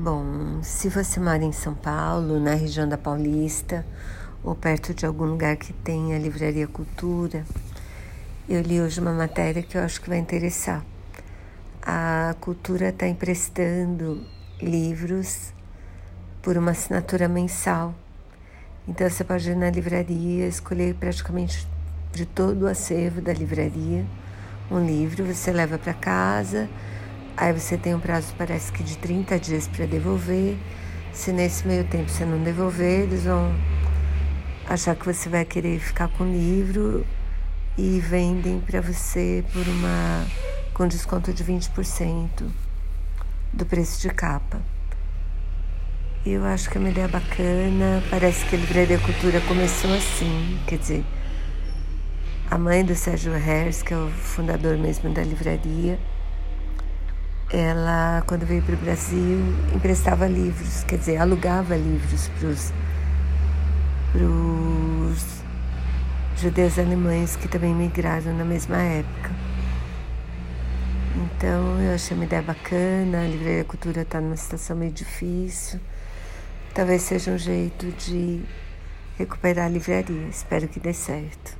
Bom, se você mora em São Paulo, na região da Paulista, ou perto de algum lugar que tenha livraria cultura, eu li hoje uma matéria que eu acho que vai interessar. A cultura está emprestando livros por uma assinatura mensal. Então você pode ir na livraria, escolher praticamente de todo o acervo da livraria um livro, você leva para casa Aí você tem um prazo, parece que de 30 dias para devolver. Se nesse meio tempo você não devolver, eles vão achar que você vai querer ficar com o livro e vendem para você por uma com desconto de 20% do preço de capa. Eu acho que é uma ideia bacana. Parece que a Livraria Cultura começou assim, quer dizer, a mãe do Sérgio Hers, que é o fundador mesmo da livraria, ela, quando veio para o Brasil, emprestava livros, quer dizer, alugava livros para os judeus alemães que também migraram na mesma época. Então eu achei uma ideia bacana, a Livraria Cultura está numa situação meio difícil. Talvez seja um jeito de recuperar a livraria. Espero que dê certo.